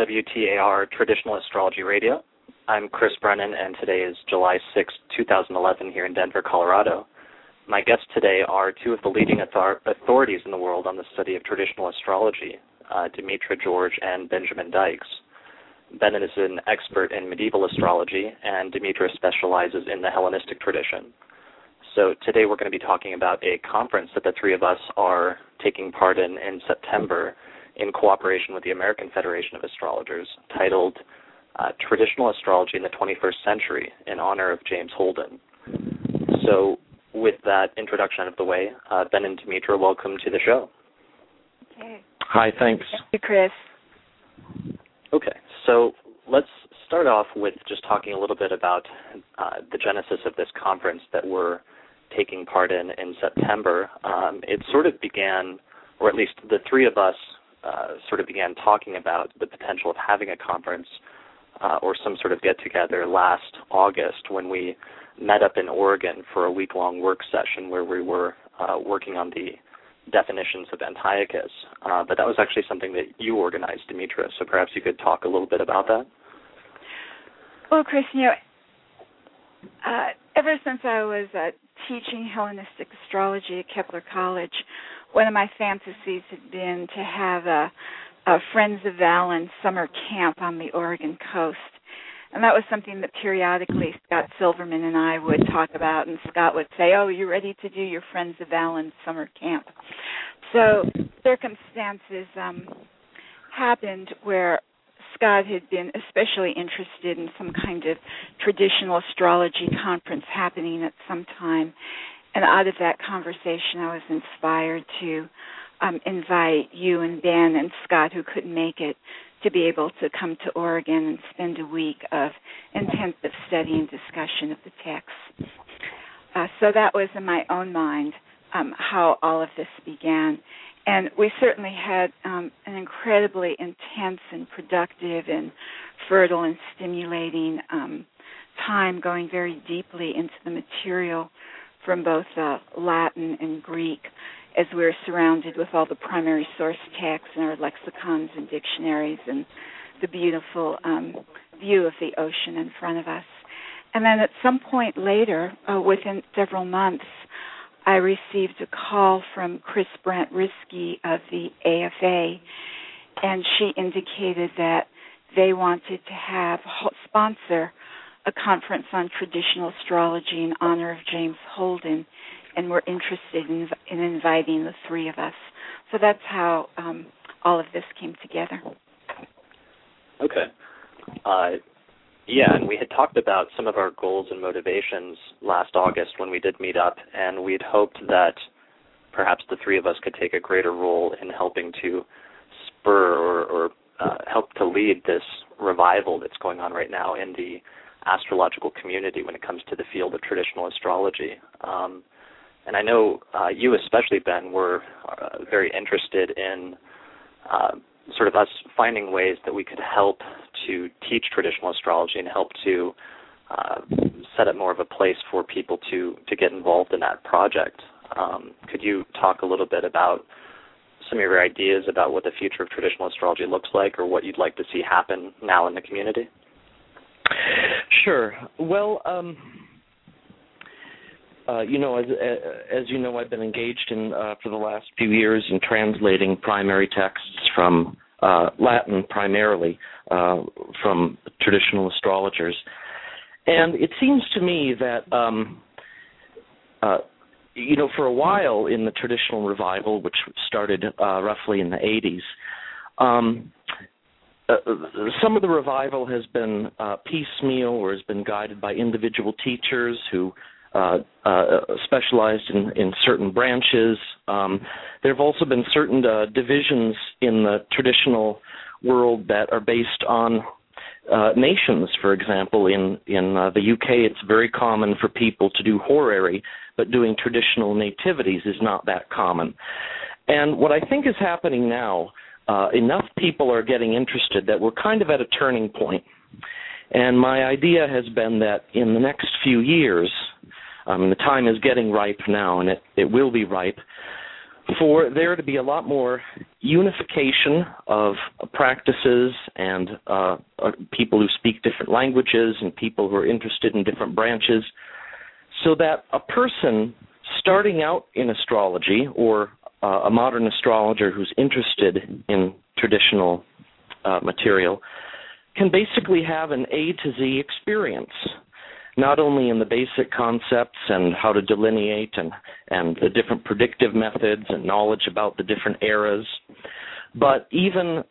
WTAR Traditional Astrology Radio. I'm Chris Brennan, and today is July 6, 2011, here in Denver, Colorado. My guests today are two of the leading author- authorities in the world on the study of traditional astrology, uh, Demetra George and Benjamin Dykes. Ben is an expert in medieval astrology, and Demetra specializes in the Hellenistic tradition. So today we're going to be talking about a conference that the three of us are taking part in in September in cooperation with the American Federation of Astrologers titled uh, Traditional Astrology in the 21st Century in honor of James Holden. So with that introduction out of the way, uh, Ben and Demetra, welcome to the show. Okay. Hi, thanks. Thank you, Chris. Okay, so let's start off with just talking a little bit about uh, the genesis of this conference that we're taking part in in September. Um, it sort of began, or at least the three of us uh, sort of began talking about the potential of having a conference uh, or some sort of get together last August when we met up in Oregon for a week long work session where we were uh, working on the definitions of Antiochus. Uh, but that was actually something that you organized, Demetra. So perhaps you could talk a little bit about that. Well, Chris, you know, uh, ever since I was uh, teaching Hellenistic astrology at Kepler College, one of my fantasies had been to have a, a Friends of Valens summer camp on the Oregon coast. And that was something that periodically Scott Silverman and I would talk about, and Scott would say, "Oh, you ready to do your Friends of Valens summer camp?" So circumstances um, happened where Scott had been especially interested in some kind of traditional astrology conference happening at some time. And out of that conversation, I was inspired to um, invite you and Ben and Scott, who couldn't make it, to be able to come to Oregon and spend a week of intensive study and discussion of the text. Uh, so that was in my own mind um, how all of this began. And we certainly had um, an incredibly intense and productive and fertile and stimulating um, time going very deeply into the material from both uh, Latin and Greek as we're surrounded with all the primary source texts and our lexicons and dictionaries and the beautiful um, view of the ocean in front of us. And then at some point later, uh, within several months, I received a call from Kris Brandt Riske of the AFA, and she indicated that they wanted to have sponsor a conference on traditional astrology in honor of James Holden and we're interested in, in inviting the three of us. So that's how um, all of this came together. Okay. Uh, yeah, and we had talked about some of our goals and motivations last August when we did meet up, and we'd hoped that perhaps the three of us could take a greater role in helping to spur or, or uh, help to lead this revival that's going on right now in the astrological community when it comes to the field of traditional astrology. Um, and I know uh, you, especially Ben, were uh, very interested in uh, sort of us finding ways that we could help to teach traditional astrology and help to uh, set up more of a place for people to to get involved in that project. Um, could you talk a little bit about some of your ideas about what the future of traditional astrology looks like, or what you'd like to see happen now in the community? Sure. Well. Um uh, you know, as as you know, I've been engaged in uh, for the last few years in translating primary texts from uh, Latin primarily uh, from traditional astrologers, and it seems to me that um, uh, you know, for a while in the traditional revival, which started uh, roughly in the 80s. Um, uh, some of the revival has been uh, piecemeal or has been guided by individual teachers who uh, uh, specialized in, in certain branches. Um, there have also been certain uh, divisions in the traditional world that are based on nations. For example, in in the UK, it's very common for people to do horary, but doing traditional nativities is not that common. And what I think is happening now, uh, enough people are getting interested that we're kind of at a turning point. And my idea has been that in the next few years, um, the time is getting ripe now, and it, it will be ripe for there to be a lot more unification of practices and uh, uh, people who speak different languages and people who are interested in different branches, so that a person starting out in astrology or uh, a modern astrologer who's interested in traditional uh, material can basically have an A to Z experience not only in the basic concepts and how to delineate and, and the different predictive methods and knowledge about the different eras, but even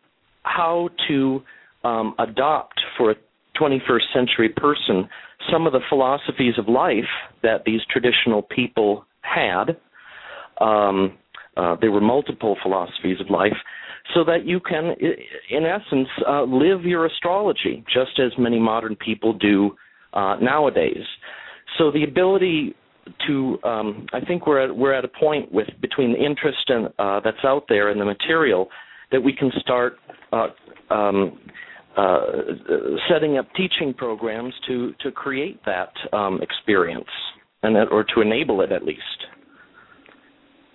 how to um, adopt for a 21st century person some of the philosophies of life that these traditional people had. Um, uh, there were multiple philosophies of life, so that you can, in essence, uh, live your astrology just as many modern people do uh, nowadays. So the ability to, um, I think we're at, we're at a point with between the interest and uh, that's out there and the material that we can start uh, um, uh, setting up teaching programs to to create that um, experience and that, or to enable it at least.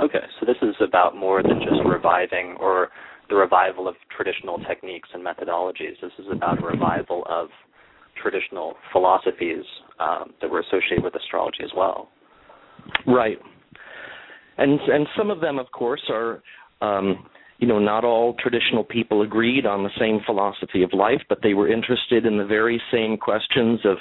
Okay, so this is about more than just reviving or the revival of traditional techniques and methodologies. This is about a revival of traditional philosophies um, that were associated with astrology as well. Right, and and some of them, of course, are. Um, you know, not all traditional people agreed on the same philosophy of life, but they were interested in the very same questions of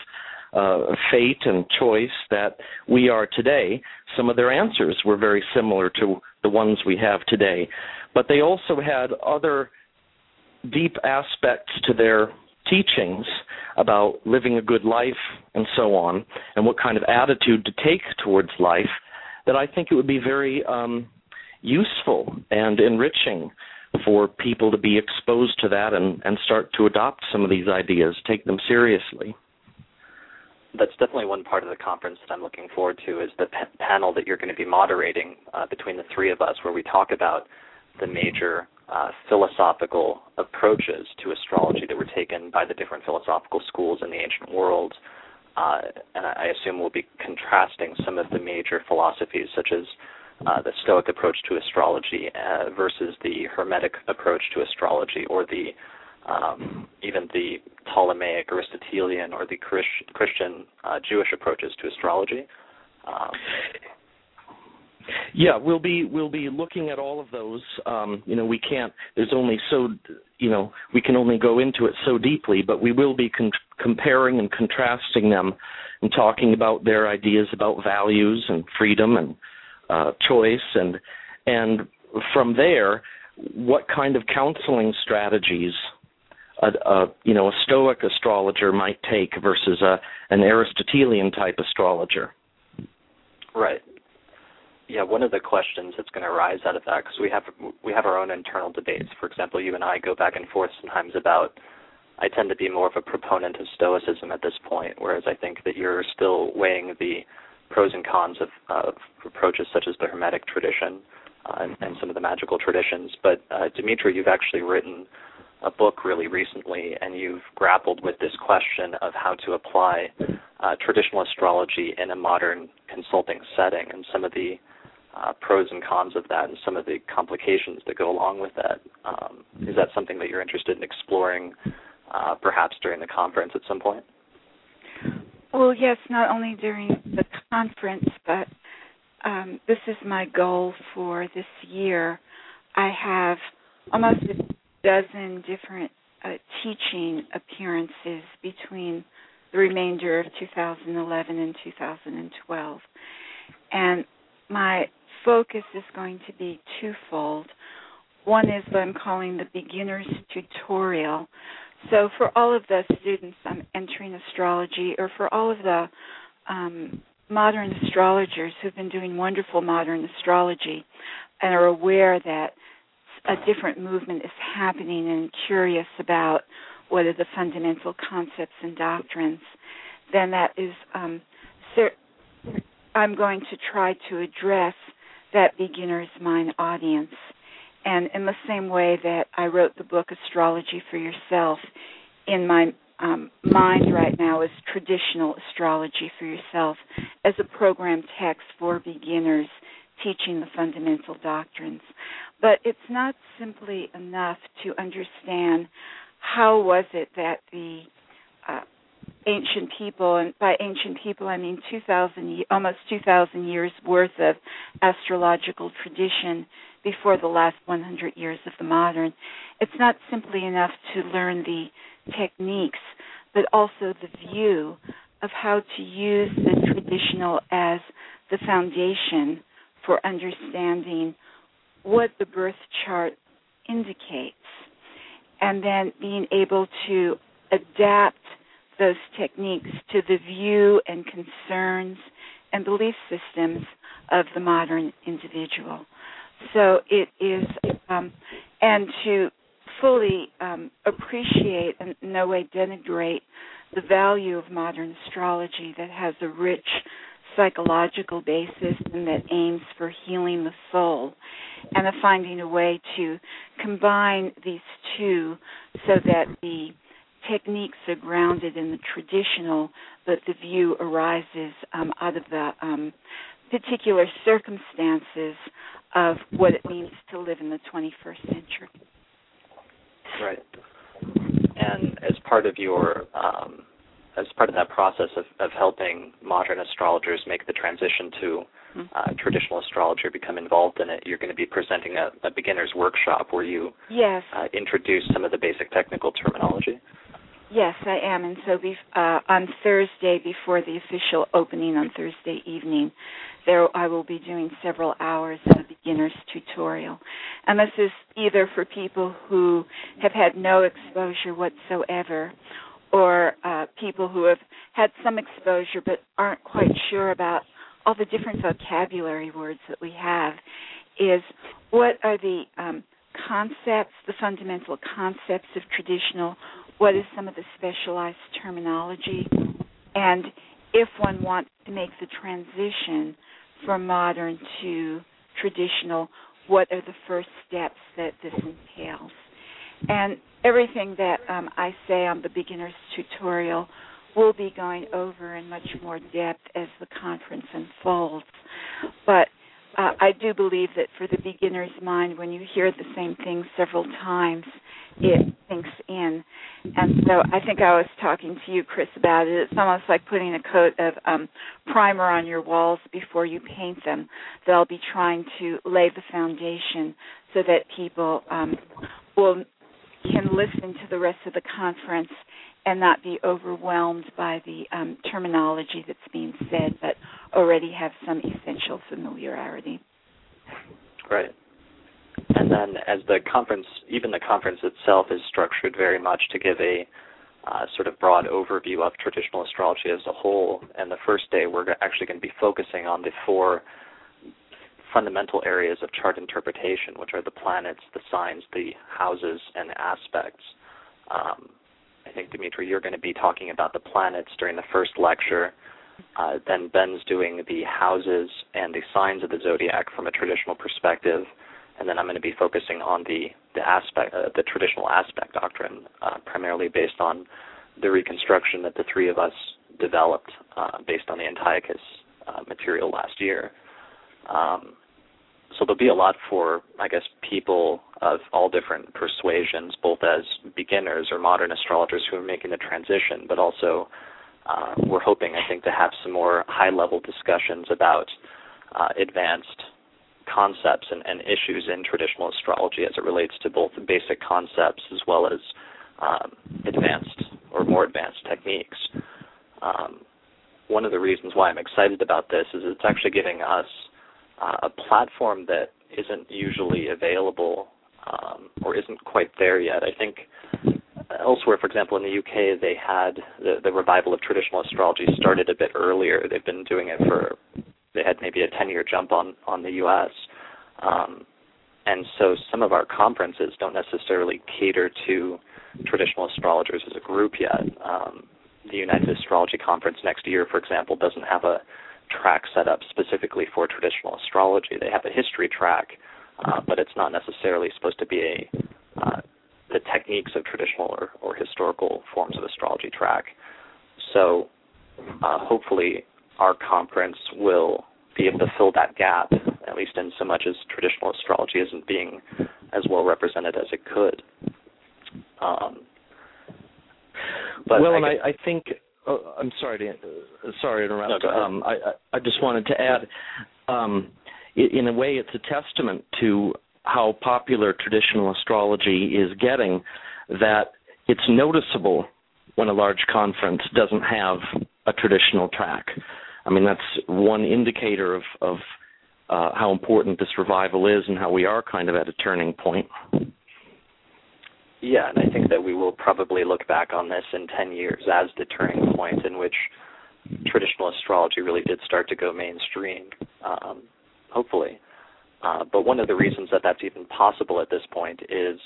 uh, fate and choice that we are today. Some of their answers were very similar to the ones we have today, but they also had other deep aspects to their teachings about living a good life and so on, and what kind of attitude to take towards life, that I think it would be very um, useful and enriching for people to be exposed to that and, and start to adopt some of these ideas, take them seriously. That's definitely one part of the conference that I'm looking forward to is the p- panel that you're going to be moderating uh, between the three of us, where we talk about the major uh, philosophical approaches to astrology that were taken by the different philosophical schools in the ancient world. Uh, and I assume we'll be contrasting some of the major philosophies, such as uh, the Stoic approach to astrology uh, versus the Hermetic approach to astrology, or the um, even the Ptolemaic, Aristotelian, or the Christian uh, Jewish approaches to astrology. Um, yeah, we'll be we'll be looking at all of those. Um, you know, we can't. There's only so you know we can only go into it so deeply, but we will be con- comparing and contrasting them and talking about their ideas about values and freedom and uh, choice and and from there, what kind of counseling strategies a, a you know a Stoic astrologer might take versus a an Aristotelian type astrologer. Right yeah, one of the questions that's going to arise out of that, because we have we have our own internal debates. For example, you and I go back and forth sometimes about. I tend to be more of a proponent of Stoicism at this point, whereas I think that you're still weighing the pros and cons of, of approaches such as the Hermetic tradition uh, and, and, some of the magical traditions. But uh, Demetra, you've actually written a book really recently, and you've grappled with this question of how to apply uh, traditional astrology in a modern consulting setting and some of the uh, pros and cons of that and some of the complications that go along with that. Um, is that something that you're interested in exploring, uh, perhaps during the conference at some point? Well, yes, not only during the conference, but um, this is my goal for this year. I have almost a dozen different uh, teaching appearances between the remainder of 2011 and 2012. And my focus is going to be twofold. One is what I'm calling the beginner's tutorial. So, for all of the students I'm entering astrology, or for all of the um, modern astrologers who've been doing wonderful modern astrology and are aware that a different movement is happening and curious about what are the fundamental concepts and doctrines, then that is um, I'm going to try to address that beginner's mind audience. And in the same way that I wrote the book Astrology for Yourself, in my um, mind right now is traditional astrology for yourself as a program text for beginners teaching the fundamental doctrines. But it's not simply enough to understand how was it that the uh, ancient people, and by ancient people I mean 2,000, almost 2,000 years worth of astrological tradition before the last 100 years of the modern. It's not simply enough to learn the techniques, but also the view of how to use the traditional as the foundation for understanding what the birth chart indicates, and then being able to adapt those techniques to the view and concerns and belief systems of the modern individual. So it is, um, and to fully um, appreciate and in no way denigrate the value of modern astrology that has a rich psychological basis and that aims for healing the soul and of finding a way to combine these two so that the techniques are grounded in the traditional, but the view arises um, out of the um, particular circumstances of what it means to live in the 21st century. Right. And as part of your um, as part of that process of, of helping modern astrologers make the transition to hmm. uh, traditional astrology or become involved in it, you're going to be presenting a, a beginner's workshop where you yes. uh, introduce some of the basic technical terminology. Yes, I am. And so uh, on Thursday, before the official opening on Thursday evening, there I will be doing several hours of a beginner's tutorial. And this is either for people who have had no exposure whatsoever or uh, people who have had some exposure but aren't quite sure about all the different vocabulary words that we have is what are the um, concepts, the fundamental concepts of traditional what is some of the specialized terminology, and if one wants to make the transition from modern to traditional, what are the first steps that this entails? And everything that um, I say on the beginner's tutorial will be going over in much more depth as the conference unfolds. But uh, I do believe that for the beginner's mind, when you hear the same thing several times, it sinks in. And so I think I was talking to you, Chris, about it. It's almost like putting a coat of um, primer on your walls before you paint them. They'll be trying to lay the foundation so that people um, will can listen to the rest of the conference and not be overwhelmed by the um, terminology that's being said, but already have some essential familiarity. Right. And then, as the conference, even the conference itself is structured very much to give a uh, sort of broad overview of traditional astrology as a whole. And the first day, we're actually going to be focusing on the four fundamental areas of chart interpretation, which are the planets, the signs, the houses, and aspects. Um, I think, Demetra, you're going to be talking about the planets during the first lecture. Uh, then Ben's doing the houses and the signs of the zodiac from a traditional perspective and then I'm going to be focusing on the the aspect, uh, the traditional aspect doctrine, uh, primarily based on the reconstruction that the three of us developed uh, based on the Antiochus uh, material last year. Um, so there'll be a lot for, I guess, people of all different persuasions, both as beginners or modern astrologers who are making the transition, but also uh, we're hoping, I think, to have some more high-level discussions about uh, advanced concepts and, and, issues in traditional astrology as it relates to both basic concepts as well as um, advanced or more advanced techniques. Um, one of the reasons why I'm excited about this is it's actually giving us uh, a platform that isn't usually available um, or isn't quite there yet. I think elsewhere, for example, in the UK, they had the, the revival of traditional astrology started a bit earlier. They've been doing it for they had maybe a 10 year jump on on the U.S. Um, and so some of our conferences don't necessarily cater to traditional astrologers as a group yet. Um, the United Astrology Conference next year, for example, doesn't have a track set up specifically for traditional astrology. They have a history track, uh, but it's not necessarily supposed to be a uh, the techniques of traditional or, or historical forms of astrology track. So uh, hopefully our conference will be able to fill that gap at least in so much as traditional astrology isn't being as well represented as it could. Um, well, I and I, I think oh, I'm sorry to uh, sorry to interrupt. No, um, I, I just wanted to add, um, in a way, it's a testament to how popular traditional astrology is getting that it's noticeable when a large conference doesn't have a traditional track. I mean, that's one indicator of, of uh, how important this revival is and how we are kind of at a turning point. Yeah, and I think that we will probably look back on this in 10 years as the turning point in which traditional astrology really did start to go mainstream, um, hopefully. Uh, but one of the reasons that that's even possible at this point is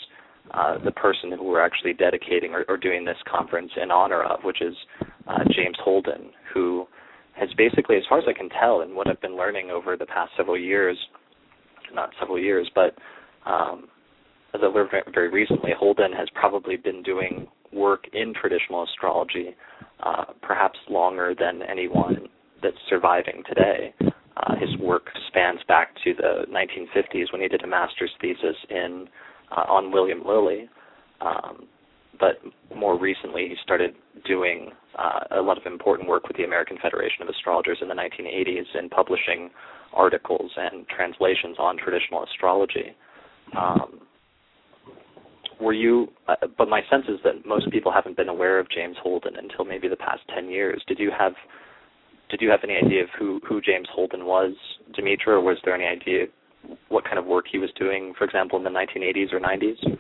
uh, the person who we're actually dedicating or, or, doing this conference in honor of, which is uh, James Holden, who has basically, as far as I can tell, and what I've been learning over the past several years, not several years, but um, as I learned very recently, Holden has probably been doing work in traditional astrology uh, perhaps longer than anyone that's surviving today. Uh, his work spans back to the 1950s when he did a master's thesis in uh, on William Lilly. Um, but more recently, he started doing uh, a lot of important work with the American Federation of Astrologers in the 1980s and publishing articles and translations on traditional astrology. Um, were you? Uh, but my sense is that most people haven't been aware of James Holden until maybe the past 10 years. Did you have? Did you have any idea of who who James Holden was, Demetra, or was there any idea what kind of work he was doing, for example, in the 1980s or 90s?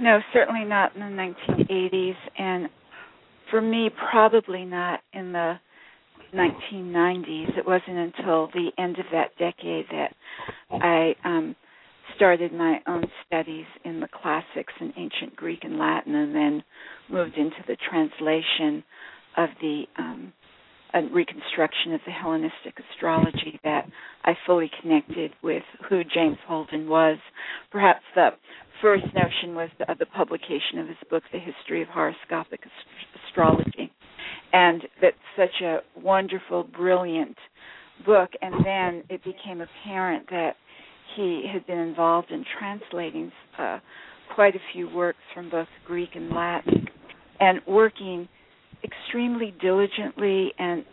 No, certainly not in the 1980s, and for me, probably not in the 1990s. It wasn't until the end of that decade that I um, started my own studies in the classics in ancient Greek and Latin, and then moved into the translation of the um, reconstruction of the Hellenistic astrology that I fully connected with who James Holden was. Perhaps the first notion was the, the publication of his book, The History of Horoscopic Astrology, and that's such a wonderful, brilliant book. And then it became apparent that he had been involved in translating uh, quite a few works from both Greek and Latin, and working extremely diligently and,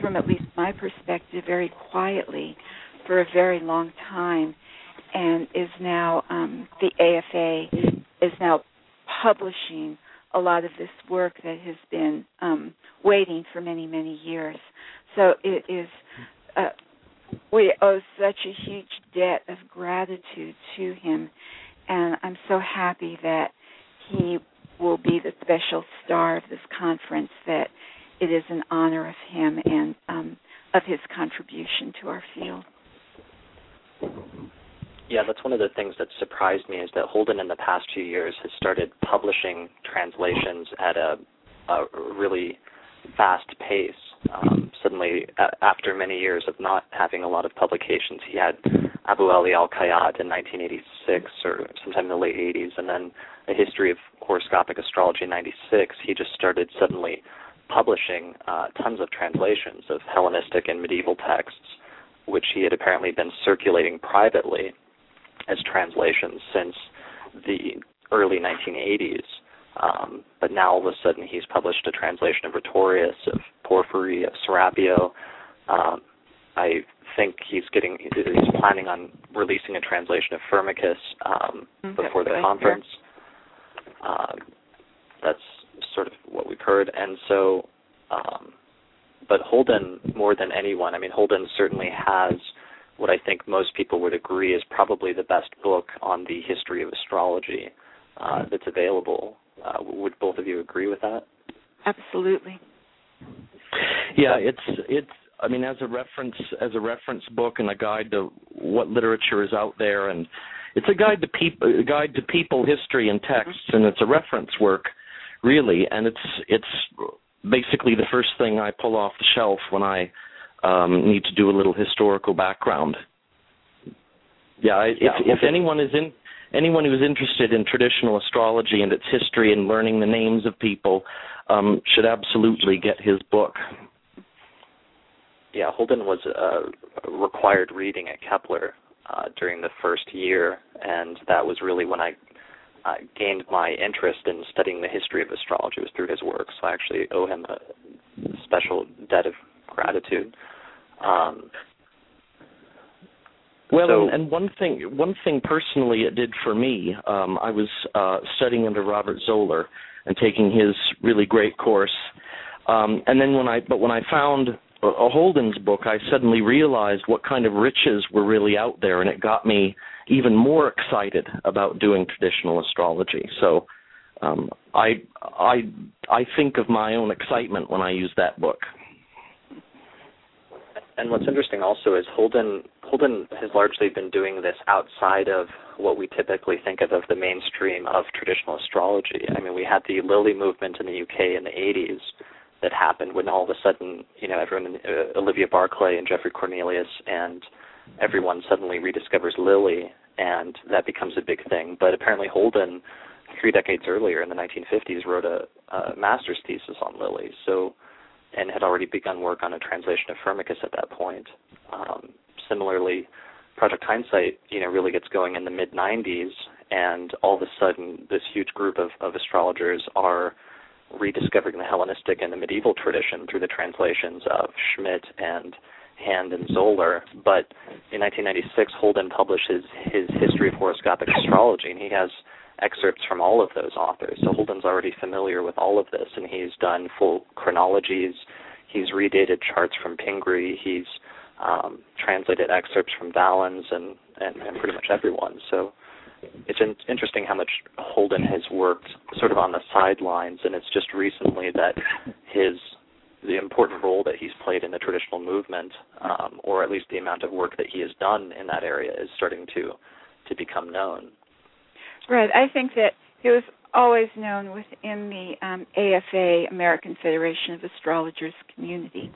from at least my perspective, very quietly for a very long time, and is now um, the AFA is now publishing a lot of this work that has been um, waiting for many many years. So it is. Uh, we owe such a huge debt of gratitude to him, and I'm so happy that he will be the special star of this conference, that it is an honor of him and um, of his contribution to our field. Yeah, that's one of the things that surprised me is that Holden in the past few years has started publishing translations at a, a really fast pace. Um, suddenly, a- after many years of not having a lot of publications, he had Abu Ali al Khayyat in 1986 or sometime in the late 80s, and then a history of horoscopic astrology in 96. He just started suddenly publishing uh, tons of translations of Hellenistic and medieval texts, which he had apparently been circulating privately as translations since the early 1980s. Um, but now all of a sudden he's published a translation of Rhetorius, of Porphyry, of Serapio. Um, I think he's getting he's planning on releasing a translation of Firmicus um, mm, before the conference. Um, that's sort of what we've heard, and so. Um, but Holden, more than anyone, I mean, Holden certainly has what I think most people would agree is probably the best book on the history of astrology uh, that's available. Uh, would both of you agree with that? Absolutely. Yeah, it's it's. I mean, as a reference as a reference book and a guide to what literature is out there, and it's a guide to people, a guide to people, history, and texts, and it's a reference work, really. And it's it's basically the first thing I pull off the shelf when I um, need to do a little historical background. Yeah, I, yeah if, if anyone is in anyone who's interested in traditional astrology and its history and learning the names of people um, should absolutely get his book. yeah, Holden was a required reading at Kepler uh, during the first year, and that was really when I uh, gained my interest in studying the history of astrology was through his work. So I actually owe him a special debt of gratitude. Um, well, so, and, and one thing, one thing personally it did for me, um, I was uh, studying under Robert Zoller and taking his really great course. Um, and then when I, but when I found a Holden's book, I suddenly realized what kind of riches were really out there, and it got me even more excited about doing traditional astrology. So um, I I I think of my own excitement when I use that book. And what's interesting also is Holden Holden has largely been doing this outside of what we typically think of as the mainstream of traditional astrology. I mean, we had the Lilly movement in the UK in the 80s that happened when all of a sudden, you know, everyone, uh, Olivia Barclay and Geoffrey Cornelius and everyone suddenly rediscovers Lilly, and that becomes a big thing. But apparently, Holden, three decades earlier in the 1950s, wrote a, a master's thesis on Lilly. So, and had already begun work on a translation of Firmicus at that point. Um, similarly, Project Hindsight, you know, really gets going in the mid 90s, and all of a sudden, this huge group of, of astrologers are rediscovering the Hellenistic and the medieval tradition through the translations of Schmidt and Hand and Zoller. But in 1996, Holden published his, his History of Horoscopic Astrology, and he has excerpts from all of those authors. So Holden's already familiar with all of this, and he's done full chronologies. He's redated charts from Pingree. He's um, translated excerpts from Valens and, and, and pretty much everyone. So it's in- interesting how much Holden has worked sort of on the sidelines, and it's just recently that his the important role that he's played in the traditional movement, um, or at least the amount of work that he has done in that area, is starting to to become known. Right. I think that it was always known within the um, AFA, American Federation of Astrologers community,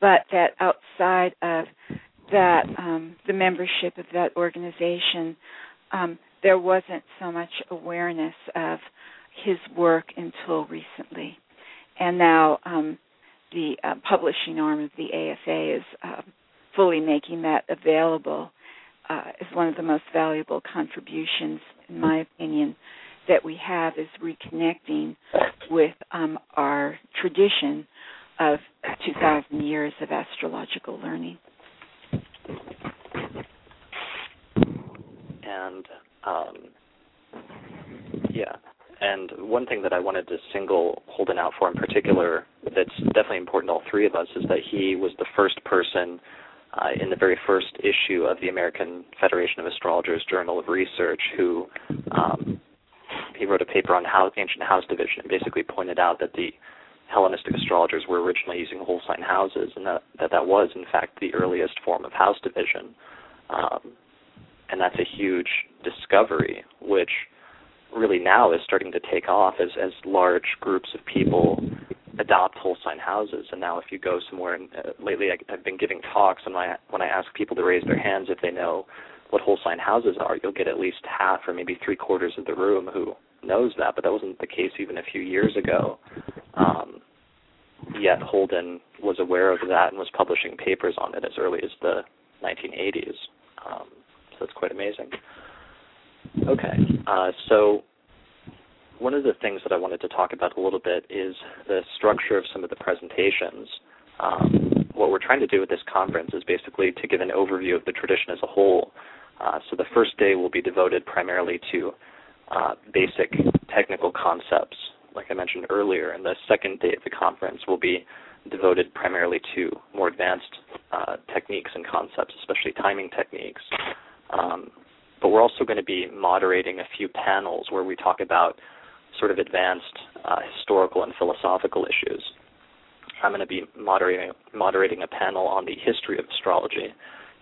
but that outside of that, um, the membership of that organization, um, there wasn't so much awareness of his work until recently. And now um, the uh, publishing arm of the AFA is uh, fully making that available uh, as one of the most valuable contributions, in my opinion, that we have is reconnecting with um, our tradition of 2,000 years of astrological learning. And um, yeah, and one thing that I wanted to single Holden out for in particular that's definitely important to all three of us is that he was the first person uh, in the very first issue of the American Federation of Astrologers Journal of Research who um, he wrote a paper on how, ancient house division and basically pointed out that the Hellenistic astrologers were originally using whole sign houses and that that, that was in fact the earliest form of house division. Um, and that's a huge discovery, which really now is starting to take off as as large groups of people adopt whole sign houses. And now, if you go somewhere, and uh, lately I, I've been giving talks, and when I ask people to raise their hands if they know what whole sign houses are, you'll get at least half or maybe three quarters of the room who knows that. But that wasn't the case even a few years ago. Um, yet Holden was aware of that and was publishing papers on it as early as the 1980s. Um, so that's quite amazing. Okay, uh, so one of the things that I wanted to talk about a little bit is the structure of some of the presentations. Um, what we're trying to do with this conference is basically to give an overview of the tradition as a whole. Uh, so the first day will be devoted primarily to uh, basic technical concepts, like I mentioned earlier, and the second day of the conference will be devoted primarily to more advanced uh, techniques and concepts, especially timing techniques. Um, but we're also going to be moderating a few panels where we talk about sort of advanced uh, historical and philosophical issues. I'm going to be moderating moderating a panel on the history of astrology,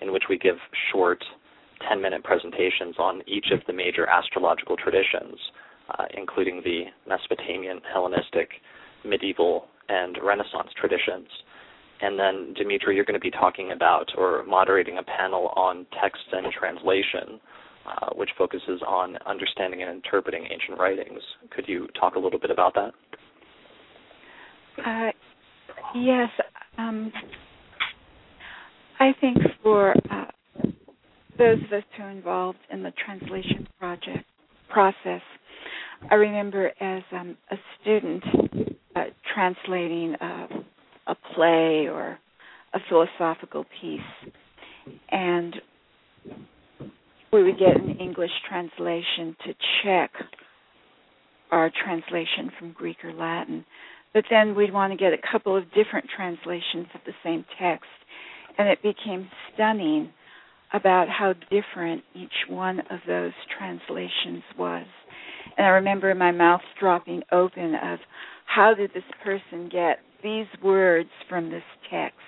in which we give short 10-minute presentations on each of the major astrological traditions, uh, including the Mesopotamian, Hellenistic, medieval, and Renaissance traditions. And then, Demetra, you're going to be talking about or moderating a panel on text and translation, uh, which focuses on understanding and interpreting ancient writings. Could you talk a little bit about that? Uh, yes. Um, I think for uh, those of us who are involved in the translation project process, I remember as um, a student uh, translating uh, a play or a philosophical piece, and we would get an English translation to check our translation from Greek or Latin. But then we'd want to get a couple of different translations of the same text. And it became stunning about how different each one of those translations was. And I remember my mouth dropping open of how did this person get these words from this text?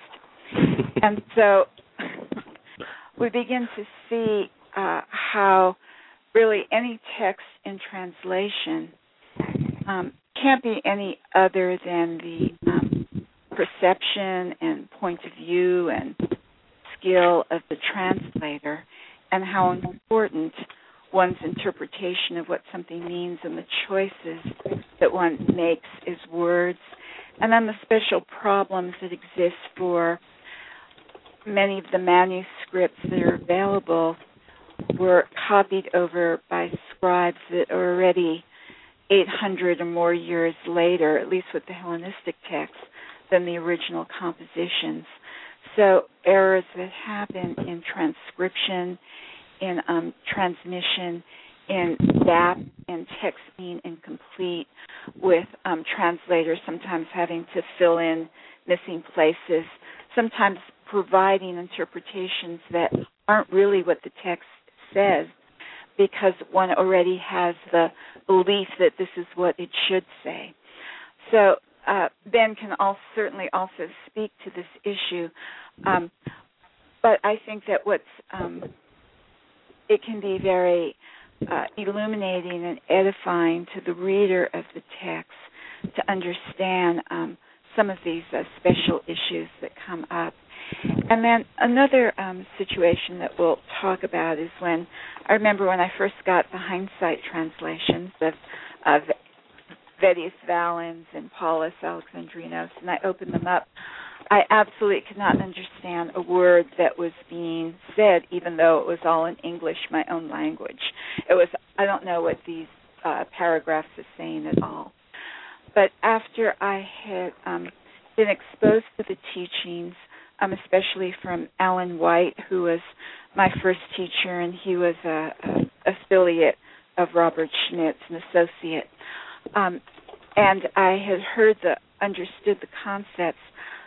and so we begin to see uh, how really any text in translation um, can't be any other than the um, perception and point of view and skill of the translator, and how important one's interpretation of what something means and the choices that one makes is words, and then the special problems that exist for many of the manuscripts that are available were copied over by scribes that are already 800 or more years later, at least with the Hellenistic texts, than the original compositions. So errors that happen in transcription, in um, transmission, in that, in text being incomplete, with um, translators sometimes having to fill in missing places, sometimes providing interpretations that aren't really what the text says because one already has the belief that this is what it should say. So uh, Ben can all, certainly also speak to this issue, um, but I think that what's um, it can be very uh, illuminating and edifying to the reader of the text to understand um, some of these uh, special issues that come up. And then another um, situation that we'll talk about is when I remember when I first got the hindsight translations of of Vettius Valens and Paulus Alexandrinos, and I opened them up. I absolutely could not understand a word that was being said, even though it was all in English, my own language. It was I don't know what these uh, paragraphs are saying at all. But after I had um, been exposed to the teachings um, especially from Alan White, who was my first teacher, and he was a, a affiliate of Robert Schmidt's, an associate. Um, and I had heard the understood the concepts.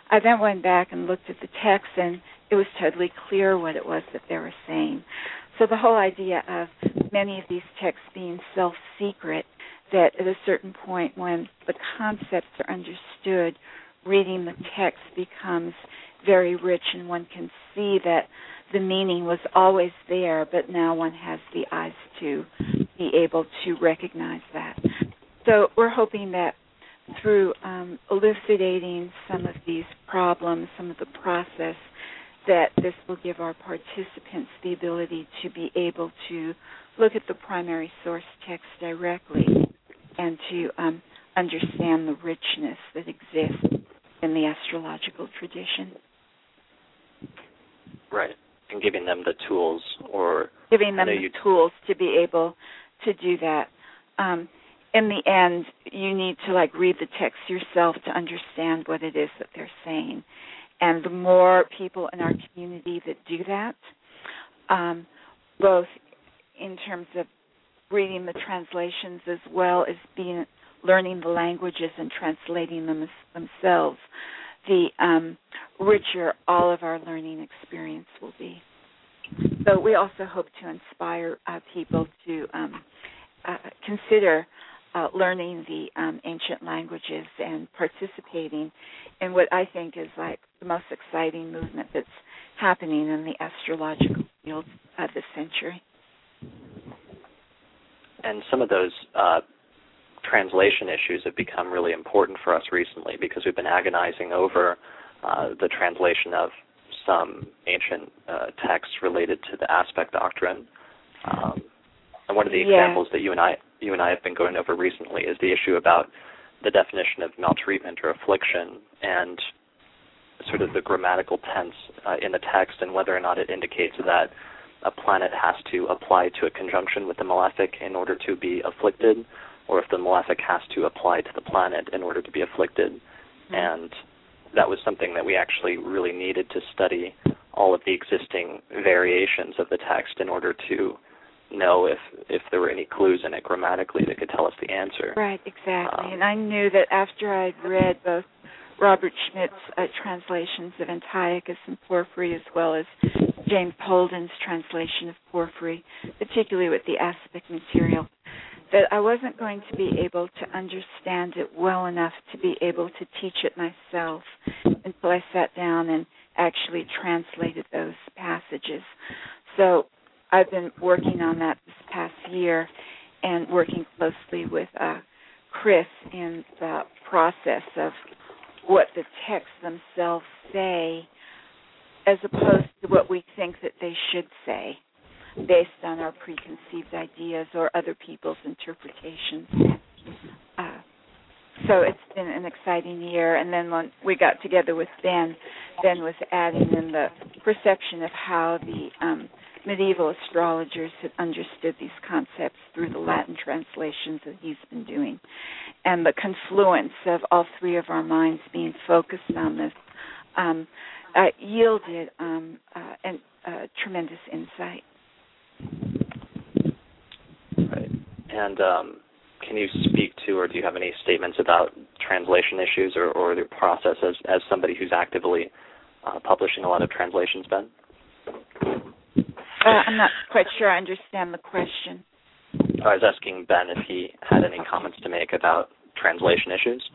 I then went back and looked at the text, and it was totally clear what it was that they were saying. So the whole idea of many of these texts being self-secret, that at a certain point when the concepts are understood, reading the text becomes very rich and one can see that the meaning was always there, but now one has the eyes to be able to recognize that. So we're hoping that through um, elucidating some of these problems, some of the process, that this will give our participants the ability to be able to look at the primary source text directly and to um, understand the richness that exists in the astrological tradition. Right. And giving them the tools or giving them the you... tools to be able to do that. Um, in the end, you need to like read the text yourself to understand what it is that they're saying. And the more people in our community that do that, um, both in terms of reading the translations as well as being learning the languages and translating them themselves, the um, richer all of our learning experience will be. So we also hope to inspire uh, people to um, uh, consider uh, learning the um, ancient languages and participating in what I think is like the most exciting movement that's happening in the astrological field of this century. And some of those uh, translation issues have become really important for us recently because we've been agonizing over uh, the translation of some ancient uh, texts related to the aspect doctrine. Um, and one of the yeah. examples that you and I you and I have been going over recently is the issue about the definition of maltreatment or affliction and sort of the grammatical tense uh, in the text and whether or not it indicates that a planet has to apply to a conjunction with the malefic in order to be afflicted, or if the malefic has to apply to the planet in order to be afflicted. Mm-hmm. And that was something that we actually really needed to study all of the existing variations of the text in order to know if if there were any clues in it grammatically that could tell us the answer. Right, exactly. Um, and I knew that after I'd read both Robert Schmidt's uh, translations of Antiochus and Porphyry, as well as James Holden's translation of Porphyry, particularly with the aspect material, that I wasn't going to be able to understand it well enough to be able to teach it myself until I sat down and actually translated those passages. So I've been working on that this past year and working closely with uh, Chris in the process of what the texts themselves say as opposed to what we think that they should say based on our preconceived ideas or other people's interpretations. Uh, so it's been an exciting year. And then when we got together with Ben, Ben was adding in the perception of how the um, medieval astrologers had understood these concepts through the Latin translations that he's been doing. And the confluence of all three of our minds being focused on this um, uh, yielded um, uh, an, uh, tremendous insight. Right. And um, can you speak to, or do you have any statements about translation issues or, or the process as, as somebody who's actively uh, publishing a lot of translations, Ben? Uh, I'm not quite sure I understand the question. I was asking Ben if he had any comments to make about translation issues.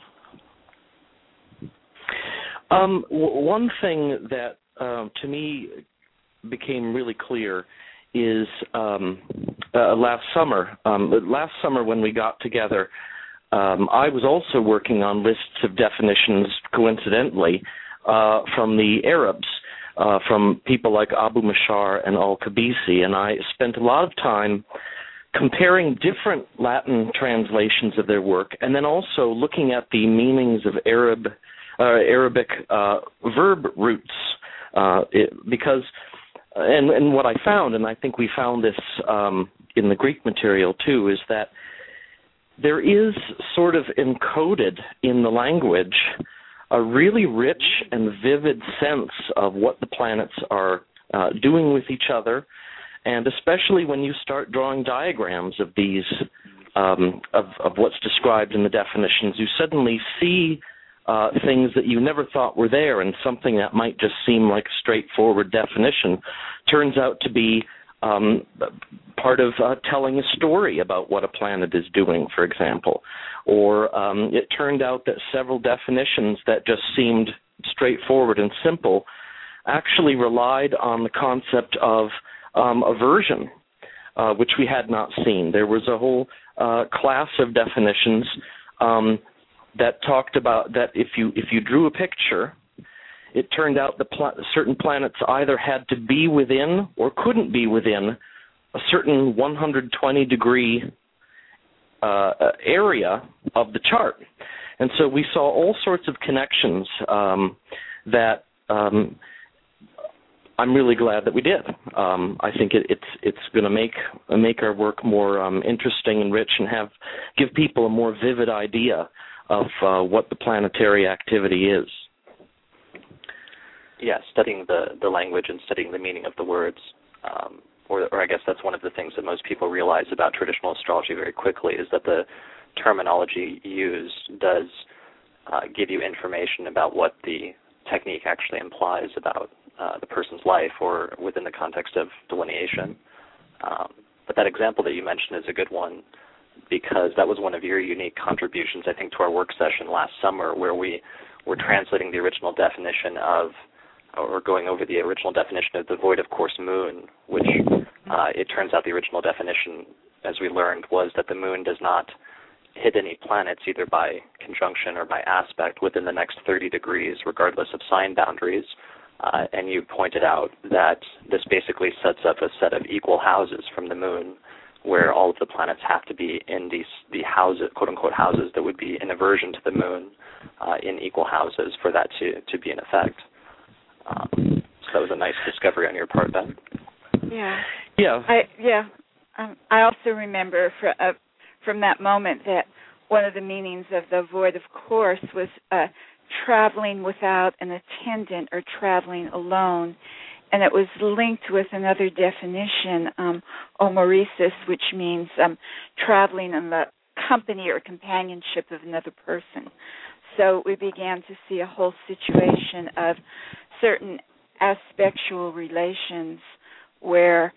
Um, w- one thing that um, to me became really clear is um, uh, last summer. Um, last summer, when we got together, um, I was also working on lists of definitions, coincidentally, uh, from the Arabs, uh, from people like Abu Mashar and Al Kabisi, and I spent a lot of time comparing different Latin translations of their work, and then also looking at the meanings of Arab, uh, Arabic uh, verb roots, uh, it, because and and what I found, and I think we found this um, in the Greek material too, is that there is sort of encoded in the language a really rich and vivid sense of what the planets are uh, doing with each other, and especially when you start drawing diagrams of these um, of, of what's described in the definitions, you suddenly see uh, things that you never thought were there, and something that might just seem like a straightforward definition turns out to be um, part of uh, telling a story about what a planet is doing, for example. Or um, it turned out that several definitions that just seemed straightforward and simple actually relied on the concept of um, aversion, uh, which we had not seen. There was a whole uh, class of definitions um, that talked about that if you if you drew a picture, it turned out the pl- certain planets either had to be within or couldn't be within a certain 120 degree uh, area of the chart, and so we saw all sorts of connections um, that. Um, I'm really glad that we did. Um, I think it, it's it's going to make make our work more um, interesting and rich, and have give people a more vivid idea of uh, what the planetary activity is. Yeah, studying the the language and studying the meaning of the words, um, or or I guess that's one of the things that most people realize about traditional astrology very quickly is that the terminology used does uh, give you information about what the technique actually implies about uh, the person's life or within the context of delineation. Um, but that example that you mentioned is a good one because that was one of your unique contributions, I think, to our work session last summer, where we were translating the original definition of, or going over the original definition of the void of course moon, which uh, it turns out the original definition, as we learned, was that the moon does not hit any planets either by conjunction or by aspect within the next 30 degrees, regardless of sign boundaries. Uh, and you pointed out that this basically sets up a set of equal houses from the moon where all of the planets have to be in these the houses, quote unquote houses that would be in aversion to the moon, uh, in equal houses for that to to be in effect. Um, so that was a nice discovery on your part, Ben. Yeah. Yeah. I yeah. Um, I also remember for, uh, from that moment that one of the meanings of the void of course was uh, traveling without an attendant or traveling alone. And it was linked with another definition, um, homoresis, which means um, traveling in the company or companionship of another person. So we began to see a whole situation of certain aspectual relations where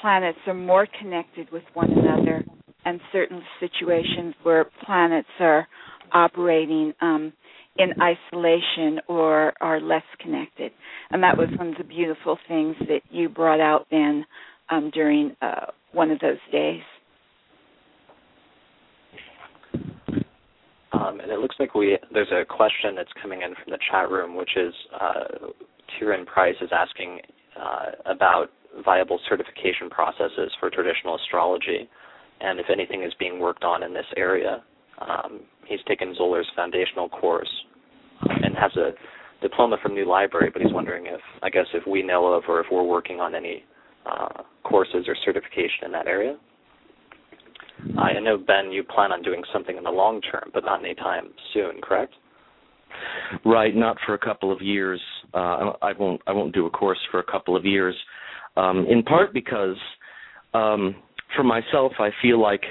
planets are more connected with one another and certain situations where planets are operating um, in isolation or are less connected. And that was one of the beautiful things that you brought out then um, during uh, one of those days. Um, and it looks like we there's a question that's coming in from the chat room, which is uh, Price is asking uh, about viable certification processes for traditional astrology, and if anything is being worked on in this area. Um, he's taken Zoller's foundational course and has a diploma from New Library, but he's wondering if, I guess, if we know of or if we're working on any uh, courses or certification in that area. I know, Ben, you plan on doing something in the long term, but not anytime soon, correct? Right, not for a couple of years. Uh, I won't. I won't do a course for a couple of years. Um, in part because, um, for myself, I feel like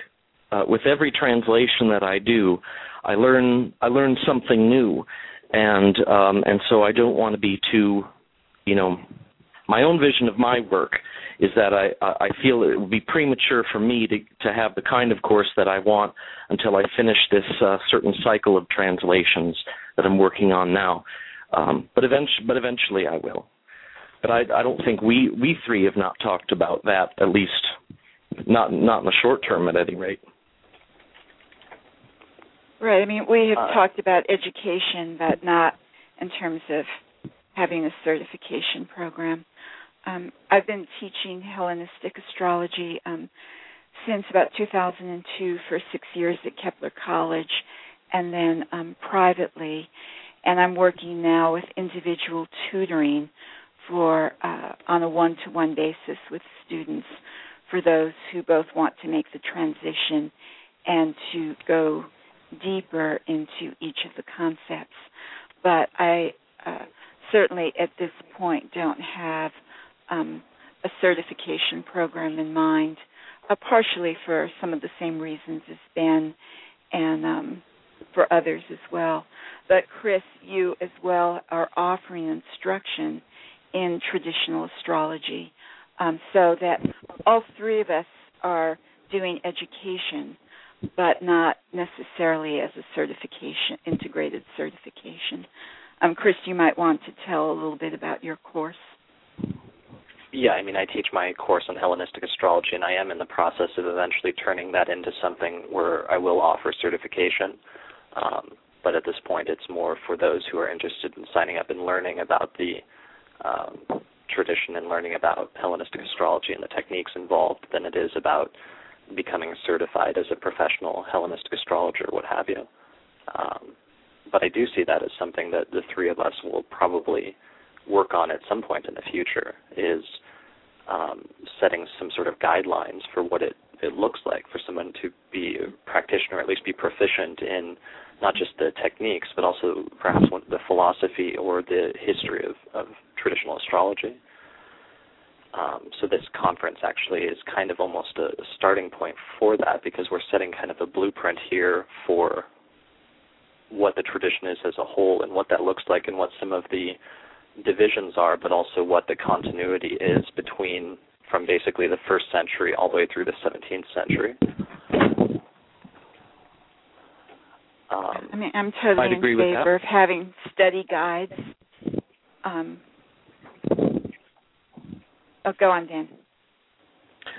uh, with every translation that I do, I learn. I learn something new, and um, and so I don't want to be too, you know, my own vision of my work is that I I feel it would be premature for me to to have the kind of course that I want until I finish this uh, certain cycle of translations that I'm working on now. Um, but eventually, but eventually I will. But I I don't think we we three have not talked about that at least not not in the short term at any rate. Right. I mean, we have uh, talked about education, but not in terms of having a certification program. Um, I've been teaching Hellenistic astrology um, since about 2002 for six years at Kepler College, and then um, privately. And I'm working now with individual tutoring for uh, on a one-to-one basis with students for those who both want to make the transition and to go deeper into each of the concepts. But I uh, certainly at this point don't have um, a certification program in mind, uh, partially for some of the same reasons as Ben and um, for others as well. But Chris, you as well are offering instruction in traditional astrology um, so that all three of us are doing education, but not necessarily as a certification, integrated certification. Um, Chris, you might want to tell a little bit about your course. Yeah, I mean, I teach my course on Hellenistic astrology, and I am in the process of eventually turning that into something where I will offer certification. Um, but at this point, it's more for those who are interested in signing up and learning about the um, tradition and learning about Hellenistic astrology and the techniques involved than it is about becoming certified as a professional Hellenistic astrologer, what have you. Um, but I do see that as something that the three of us will probably work on at some point in the future is um, setting some sort of guidelines for what it, it looks like for someone to be a practitioner, at least be proficient in not just the techniques, but also perhaps the philosophy or the history of, of traditional astrology. Um, so this conference actually is kind of almost a starting point for that because we're setting kind of a blueprint here for what the tradition is as a whole and what that looks like and what some of the divisions are, but also what the continuity is between from basically the first century all the way through the 17th century. Um, I mean, I'm totally in favor of having study guides. Um, oh, go on, Dan.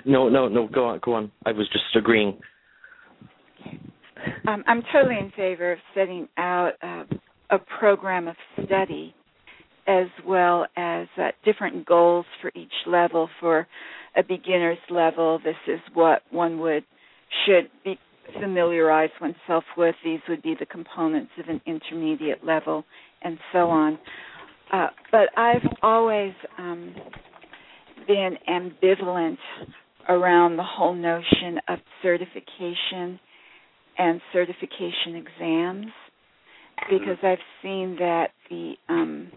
No, no, no. Go on, go on. I was just agreeing. Um, I'm totally in favor of setting out uh, a program of study as well as uh, different goals for each level. For a beginner's level, this is what one would should be familiarize oneself with. These would be the components of an intermediate level, and so on. Uh, but I've always um, been ambivalent around the whole notion of certification and certification exams because I've seen that the um,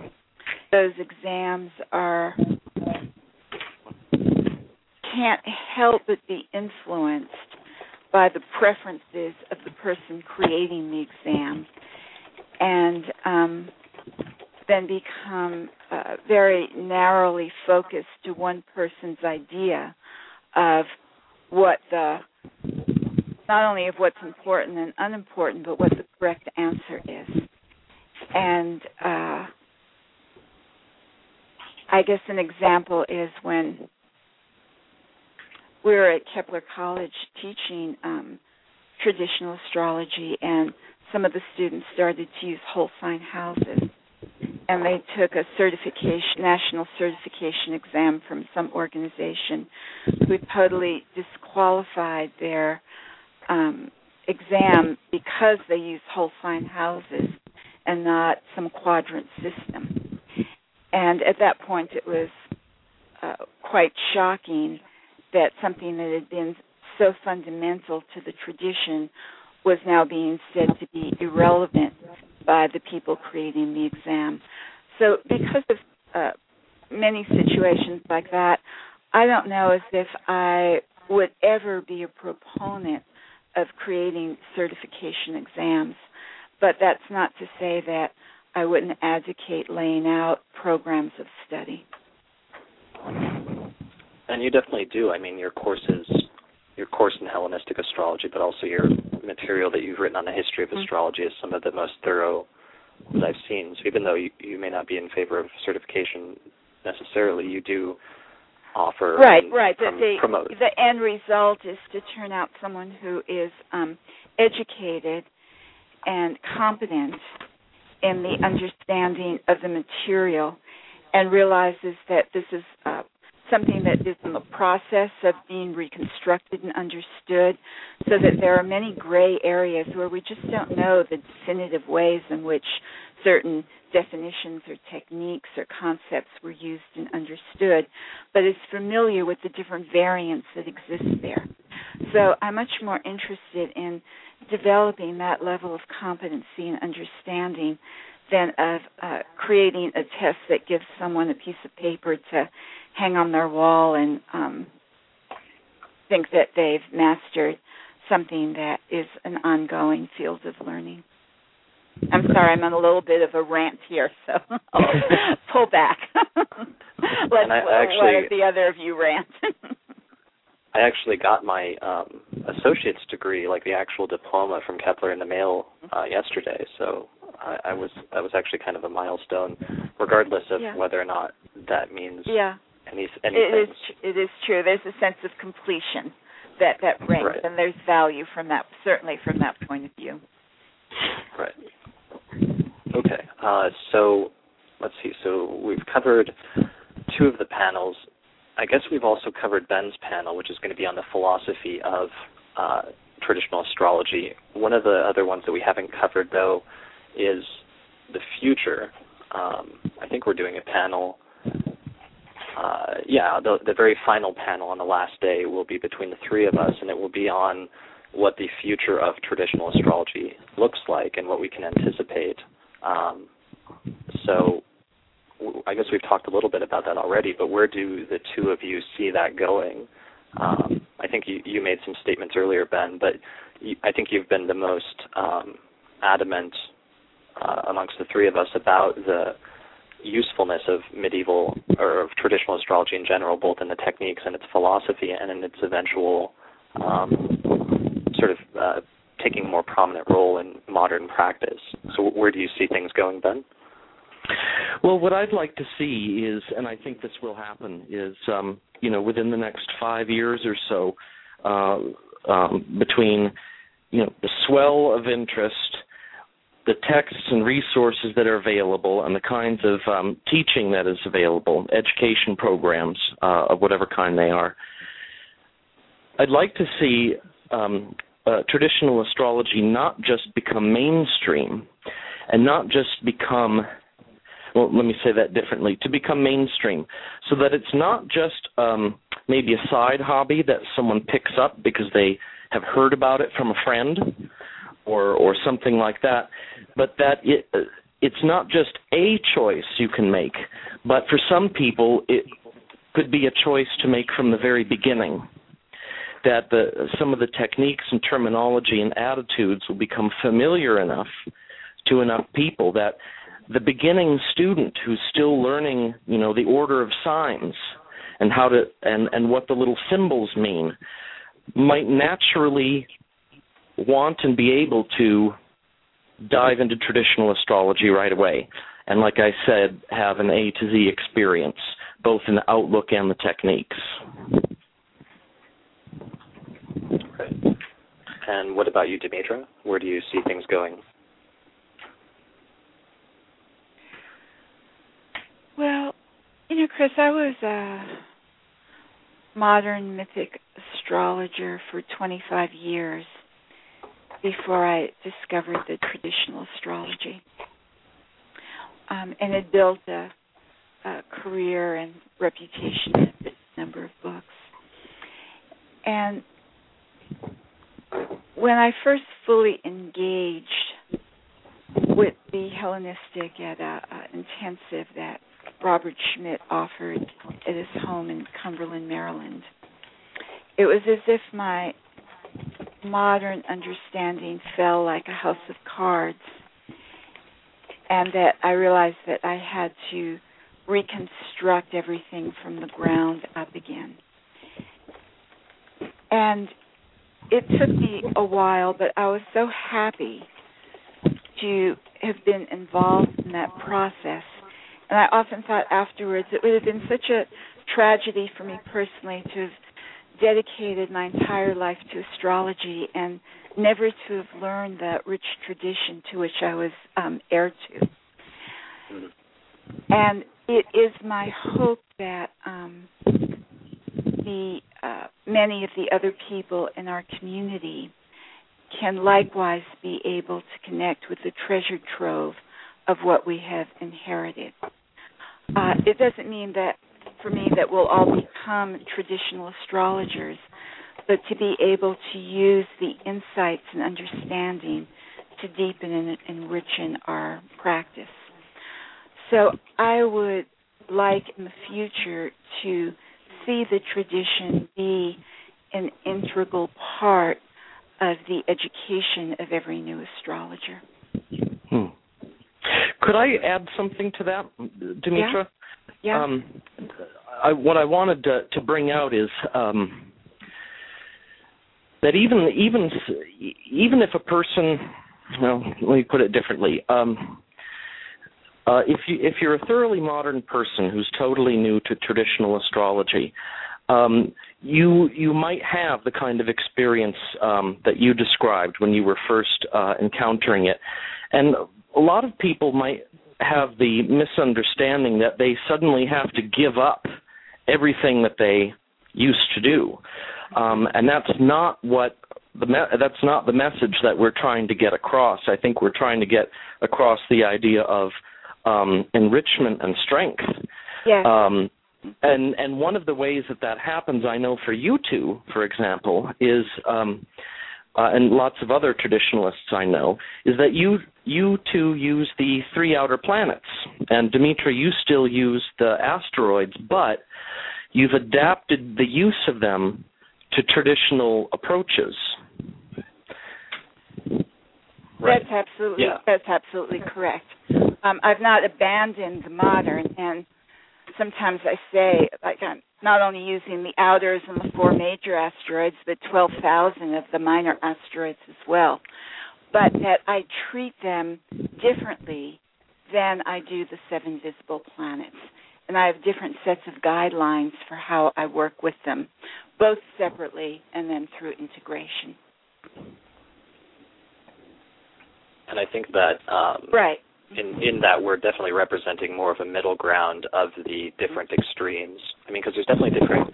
those exams are can't help but be influenced by the preferences of the person creating the exam. And um, then become uh, very narrowly focused to one person's idea of what the not only of what's important and unimportant, but what the correct answer is. And uh, I guess an example is when we were at Kepler College teaching um, traditional astrology, and some of the students started to use whole sign houses. And they took a certification, national certification exam from some organization who totally disqualified their um, exam because they used whole sign houses and not some quadrant system. And at that point, it was uh, quite shocking that something that had been so fundamental to the tradition was now being said to be irrelevant by the people creating the exam. So, because of uh, many situations like that, I don't know as if I would ever be a proponent of creating certification exams. But that's not to say that I wouldn't advocate laying out programs of study. And you definitely do. I mean, your courses, your course in Hellenistic astrology, but also your material that you've written on the history of mm-hmm. astrology is some of the most thorough that I've seen. So even though you, you may not be in favor of certification necessarily, you do offer right right the, the, promote. the end result is to turn out someone who is um, educated and competent in the understanding of the material and realizes that this is uh, something that is in the process of being reconstructed and understood so that there are many gray areas where we just don't know the definitive ways in which certain definitions or techniques or concepts were used and understood, but is familiar with the different variants that exist there. So I'm much more interested in developing that level of competency and understanding than of uh, creating a test that gives someone a piece of paper to hang on their wall and um, think that they've mastered something that is an ongoing field of learning. I'm sorry, I'm on a little bit of a rant here, so I'll pull back. Let's actually, let the other of you rant. I actually got my um associate's degree, like the actual diploma from Kepler in the mail uh, yesterday. So I, I was I was actually kind of a milestone, regardless of yeah. whether or not that means yeah. Any anything. It is it is true. There's a sense of completion that that brings, right. and there's value from that certainly from that point of view. Right. Okay. Uh, so let's see. So we've covered two of the panels. I guess we've also covered Ben's panel, which is going to be on the philosophy of uh, traditional astrology. One of the other ones that we haven't covered, though, is the future. Um, I think we're doing a panel. Uh, yeah, the, the very final panel on the last day will be between the three of us, and it will be on what the future of traditional astrology looks like and what we can anticipate. Um, so I guess we've talked a little bit about that already, but where do the two of you see that going? Um, I think you, you made some statements earlier, Ben, but you, I think you've been the most um, adamant uh, amongst the three of us about the usefulness of medieval or of traditional astrology in general, both in the techniques and its philosophy and in its eventual um, sort of uh, taking a more prominent role in modern practice. So, where do you see things going, Ben? Well, what I'd like to see is, and I think this will happen, is um, you know within the next five years or so, uh, um, between you know the swell of interest, the texts and resources that are available, and the kinds of um, teaching that is available, education programs uh, of whatever kind they are. I'd like to see um, uh, traditional astrology not just become mainstream and not just become well, let me say that differently, to become mainstream, so that it's not just um, maybe a side hobby that someone picks up because they have heard about it from a friend or or something like that, but that it uh, it's not just a choice you can make, but for some people it could be a choice to make from the very beginning. That the some of the techniques and terminology and attitudes will become familiar enough to enough people that the beginning student who's still learning, you know, the order of signs and how to and and what the little symbols mean might naturally want and be able to dive into traditional astrology right away and like I said have an A to Z experience both in the outlook and the techniques. Okay. And what about you, Demetra? Where do you see things going? Well, you know, Chris, I was a modern mythic astrologer for 25 years before I discovered the traditional astrology. Um, and it built a, a career and reputation and a number of books. And when I first fully engaged with the Hellenistic at a intensive that Robert Schmidt offered at his home in Cumberland, Maryland. It was as if my modern understanding fell like a house of cards, and that I realized that I had to reconstruct everything from the ground up again. And it took me a while, but I was so happy to have been involved in that process and I often thought afterwards it would have been such a tragedy for me personally to have dedicated my entire life to astrology and never to have learned the rich tradition to which I was um, heir to. And it is my hope that um, the uh, many of the other people in our community can likewise be able to connect with the treasure trove of what we have inherited uh, it doesn't mean that for me that we'll all become traditional astrologers, but to be able to use the insights and understanding to deepen and enrichen our practice. So I would like in the future to see the tradition be an integral part of the education of every new astrologer. Hmm. Could I add something to that, Demetra? Yeah. Um, I, what I wanted to, to bring out is um, that even even even if a person, well, let me put it differently. Um, uh, if you if you're a thoroughly modern person who's totally new to traditional astrology, um, you you might have the kind of experience um, that you described when you were first uh, encountering it, and a lot of people might have the misunderstanding that they suddenly have to give up everything that they used to do, um, and that's not what the me- that's not the message that we're trying to get across. I think we're trying to get across the idea of um, enrichment and strength. Yeah. Um, and and one of the ways that that happens, I know for you two, for example, is um, uh, and lots of other traditionalists I know, is that you you two use the three outer planets, and Demetra, you still use the asteroids, but you've adapted the use of them to traditional approaches. Right. That's absolutely yeah. that's absolutely correct. Um, I've not abandoned the modern, and sometimes I say like I'm not only using the outers and the four major asteroids, but 12,000 of the minor asteroids as well. But that I treat them differently than I do the seven visible planets. And I have different sets of guidelines for how I work with them, both separately and then through integration. And I think that um, right in in that we're definitely representing more of a middle ground of the different extremes. I mean, because there's definitely different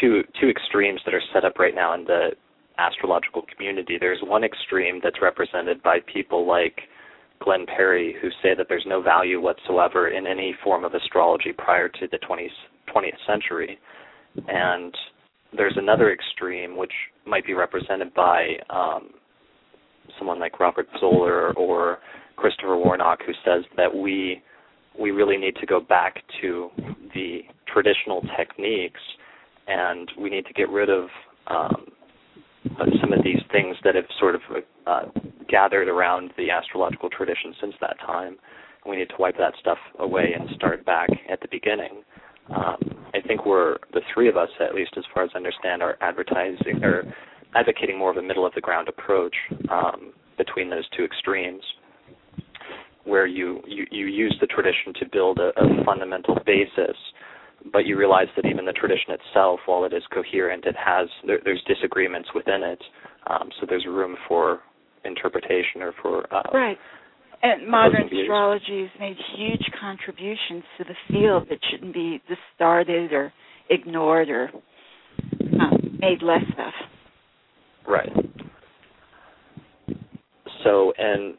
two two extremes that are set up right now in the astrological community. There's one extreme that's represented by people like Glenn Perry who say that there's no value whatsoever in any form of astrology prior to the 20th, 20th century. And there's another extreme which might be represented by um, someone like Robert Zoller or Christopher Warnock who says that we we really need to go back to the traditional techniques and we need to get rid of um, some of these things that have sort of uh, gathered around the astrological tradition since that time. We need to wipe that stuff away and start back at the beginning. Um, I think we're the three of us, at least as far as I understand, are advertising or advocating more of a middle of the ground approach um, between those two extremes, where you, you, you use the tradition to build a, a fundamental basis but you realize that even the tradition itself, while it is coherent, it has there, there's disagreements within it. Um, so there's room for interpretation or for uh, right. And modern astrology has made huge contributions to the field that shouldn't be discarded or ignored or uh, made less of. Right. So, and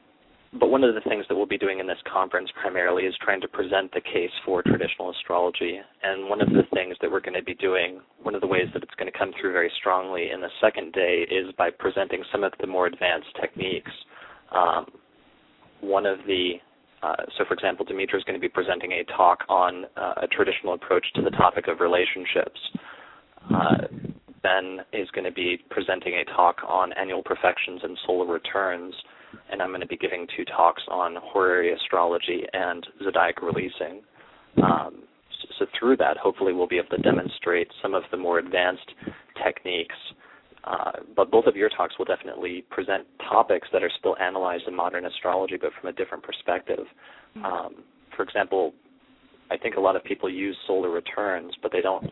but one of the things that we'll be doing in this conference primarily is trying to present the case for traditional astrology. And one of the things that we're going to be doing, one of the ways that it's going to come through very strongly in the second day is by presenting some of the more advanced techniques. Um, one of the uh, so, for example, Demetra is going to be presenting a talk on uh, a traditional approach to the topic of relationships. Uh, ben is going to be presenting a talk on annual profections and solar returns and I'm going to be giving two talks on horary astrology and zodiac releasing. Um, so, so, through that, hopefully, we'll be able to demonstrate some of the more advanced techniques. Uh, but both of your talks will definitely present topics that are still analyzed in modern astrology, but from a different perspective. Mm-hmm. Um, for example, I think a lot of people use solar returns, but they don't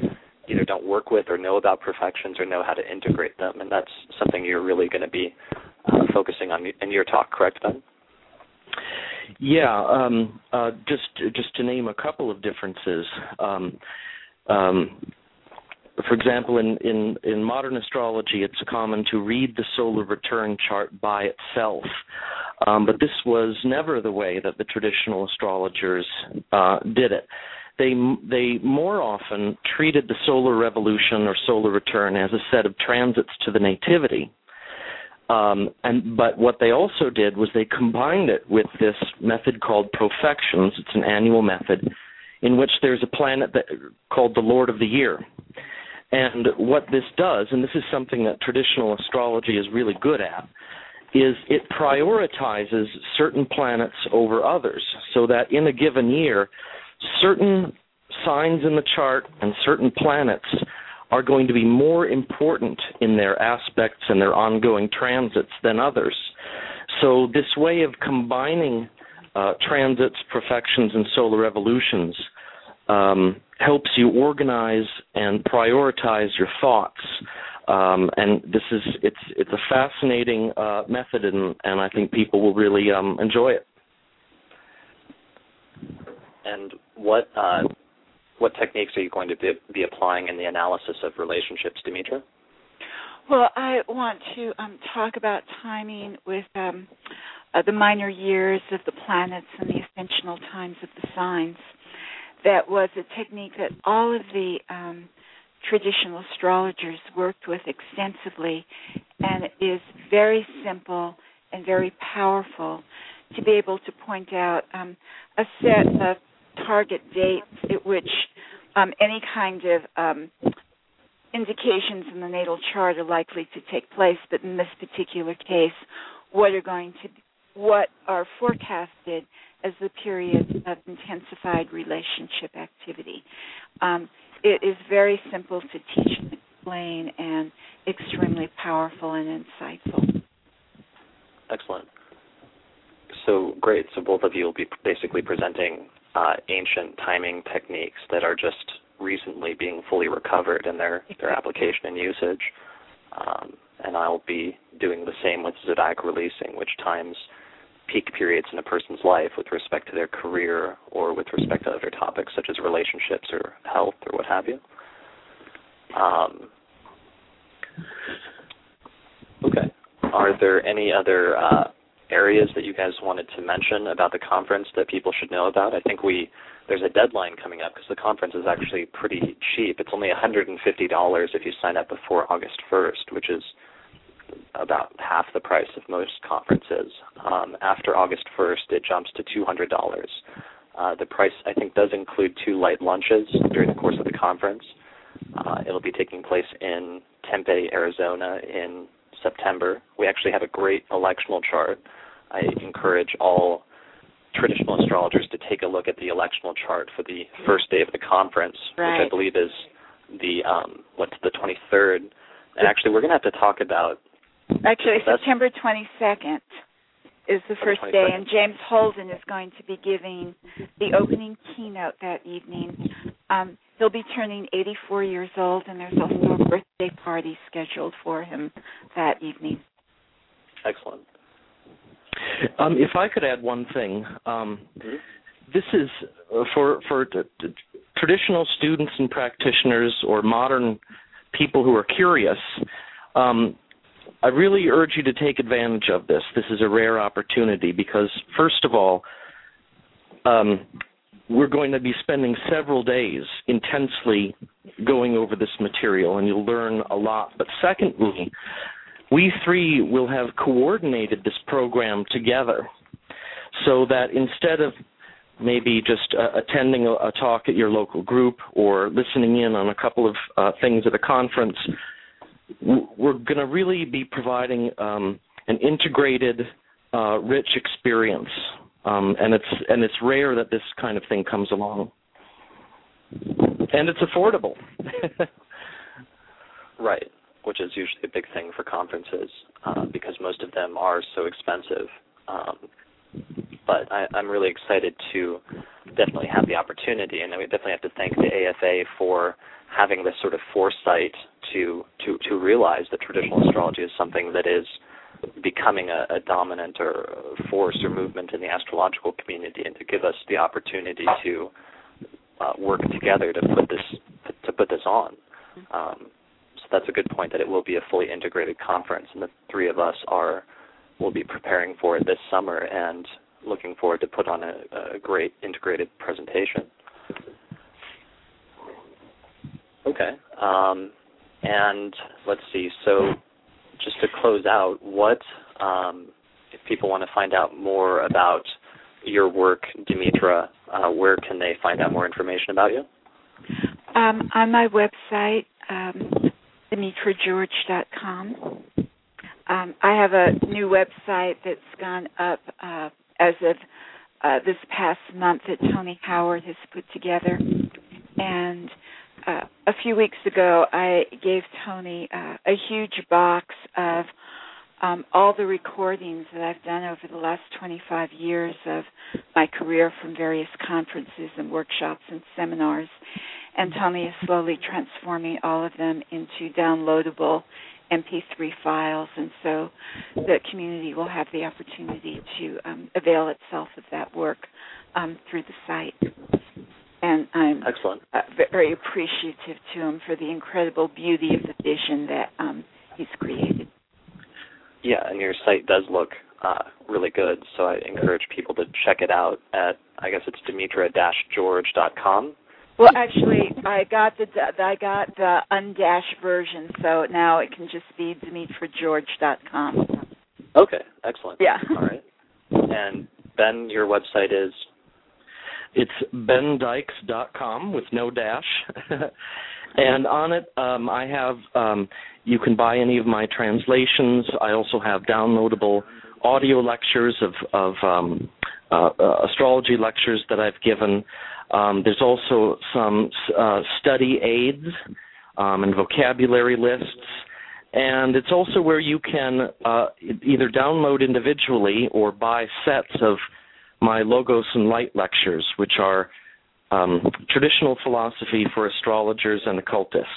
either don't work with or know about perfections or know how to integrate them, and that's something you're really going to be uh, focusing on in your talk, correct, Ben? Yeah, um, uh, just just to name a couple of differences. Um, um, for example, in, in, in modern astrology, it's common to read the solar return chart by itself. Um, but this was never the way that the traditional astrologers uh, did it. They they more often treated the solar revolution or solar return as a set of transits to the nativity, um, and but what they also did was they combined it with this method called profections. It's an annual method in which there's a planet that called the Lord of the Year. And what this does, and this is something that traditional astrology is really good at, is it prioritizes certain planets over others so that in a given year, certain signs in the chart and certain planets are going to be more important in their aspects and their ongoing transits than others. So, this way of combining uh, transits, profections, and solar revolutions um, helps you organize and prioritize your thoughts. Um, and this is it's it's a fascinating uh, method, and, and I think people will really um, enjoy it. And what uh, what techniques are you going to be, be applying in the analysis of relationships, Demetra? Well, I want to um, talk about timing with um, uh, the minor years of the planets and the ascensional times of the signs. That was a technique that all of the um, traditional astrologers worked with extensively, and it is very simple and very powerful to be able to point out um, a set of target dates at which um, any kind of um, indications in the natal chart are likely to take place. But in this particular case, what are going to what are forecasted as the periods of intensified relationship activity. Um, it is very simple to teach and explain, and extremely powerful and insightful. Excellent. So great. So both of you will be basically presenting uh, ancient timing techniques that are just recently being fully recovered in their, their application and usage. Um, and I'll be doing the same with zodiac releasing, which times peak periods in a person's life with respect to their career or with respect to other topics such as relationships or health or what have you. Um, okay. Are there any other uh, areas that you guys wanted to mention about the conference that people should know about? I think we there's a deadline coming up because the conference is actually pretty cheap. It's only $150 if you sign up before August 1st, which is about half the price of most conferences. Um, after August 1st, it jumps to $200. Uh, the price, I think, does include two light lunches during the course of the conference. Uh, it'll be taking place in Tempe, Arizona in September. We actually have a great electional chart. I encourage all traditional astrologers to take a look at the electional chart for the first day of the conference, right. which I believe is the um, what's the 23rd. And actually, we're going to have to talk about. Actually, September 22nd is the first day, and James Holden is going to be giving the opening keynote that evening. Um, he'll be turning 84 years old, and there's also a birthday party scheduled for him that evening. Excellent. Um, if I could add one thing, um, mm-hmm. this is uh, for for t- t- traditional students and practitioners or modern people who are curious. Um, I really urge you to take advantage of this. This is a rare opportunity because, first of all, um, we're going to be spending several days intensely going over this material, and you'll learn a lot. But secondly, we three will have coordinated this program together so that instead of maybe just uh, attending a, a, talk at your local group or listening in on a couple of uh, things at a conference, we're going to really be providing um, an integrated, uh, rich experience, um, and it's and it's rare that this kind of thing comes along, and it's affordable. right which is usually a big thing for conferences uh, because most of them are so expensive. Um, but I, I'm really excited to definitely have the opportunity, and we definitely have to thank the AFA for having this sort of foresight to to to realize that traditional astrology is something that is becoming a, a dominant or force or movement in the astrological community, and to give us the opportunity to uh, work together to put this to put this on. Um, so that's a good point that it will be a fully integrated conference, and the three of us are will be preparing for it this summer and looking forward to put on a, a great integrated presentation. Okay, um, and let's see. So, just to close out, what um, if people want to find out more about your work, Demetra? Uh, where can they find out more information about you? Um, on my website, um, DemetraGeorge.com. Um, I have a new website that's gone up uh, as of uh, this past month that Tony Howard has put together. And uh, a few weeks ago, I gave Tony uh, a huge box of um, all the recordings that I've done over the last 25 years of my career from various conferences and workshops and seminars and Tony is slowly transforming all of them into downloadable MP3 files, and so the community will have the opportunity to um, avail itself of that work um, through the site. And I'm excellent, uh, very appreciative to him for the incredible beauty of the vision that um, he's created. Yeah, and your site does look uh, really good, so I encourage people to check it out at I guess it's demetra-george.com well, actually, I got the I got the undashed version, so now it can just be DemetraGeorge.com. Okay, excellent. Yeah. All right. And Ben, your website is it's bendykes.com with no dash. and on it, um, I have um, you can buy any of my translations. I also have downloadable audio lectures of of um, uh, uh, astrology lectures that I've given. Um, there's also some uh, study aids um, and vocabulary lists. And it's also where you can uh, either download individually or buy sets of my Logos and Light lectures, which are um, traditional philosophy for astrologers and occultists.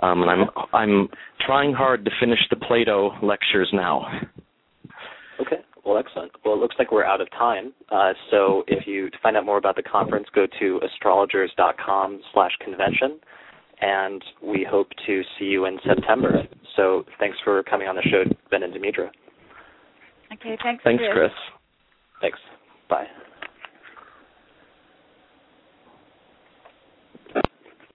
Um, and I'm I'm trying hard to finish the Plato lectures now. Okay. Well, excellent. Well, it looks like we're out of time. Uh, so if you to find out more about the conference, go to astrologers.com slash convention, and we hope to see you in September. So thanks for coming on the show, Ben and Demetra. Okay, thanks. Thanks, Chris. Chris. Thanks. Bye.